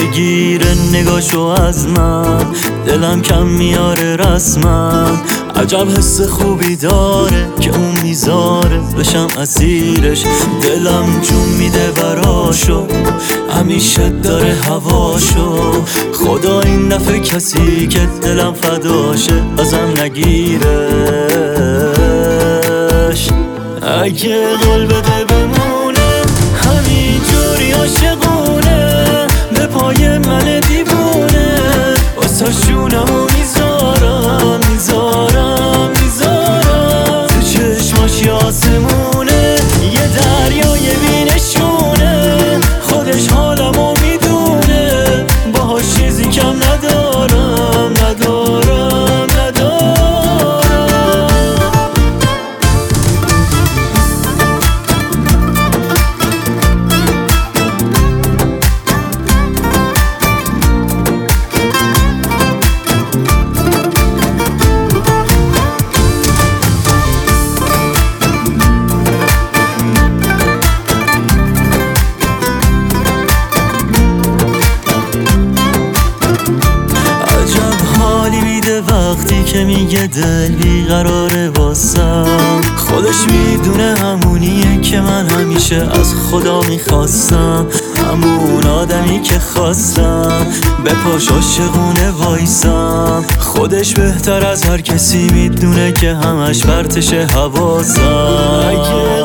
می‌گیره نگاشو از من. دلم کم میاره رسمن عجب حس خوبی داره که اون می‌ذاره. بشم اسیرش دلم جون میده براشو. همیشه داره هواشو. خدا این دفعه کسی که دلم فداشه ازم نگیرش. اگه قول میگه دل بیقراره واسم. خودش می‌دونه همونیه که من همیشه از خدا می‌خواستم. همون آدمی که خواستم. به پاش عاشقونه وایسم. خودش بهتر از هر کسی می‌دونه که همش برتشه حواسم.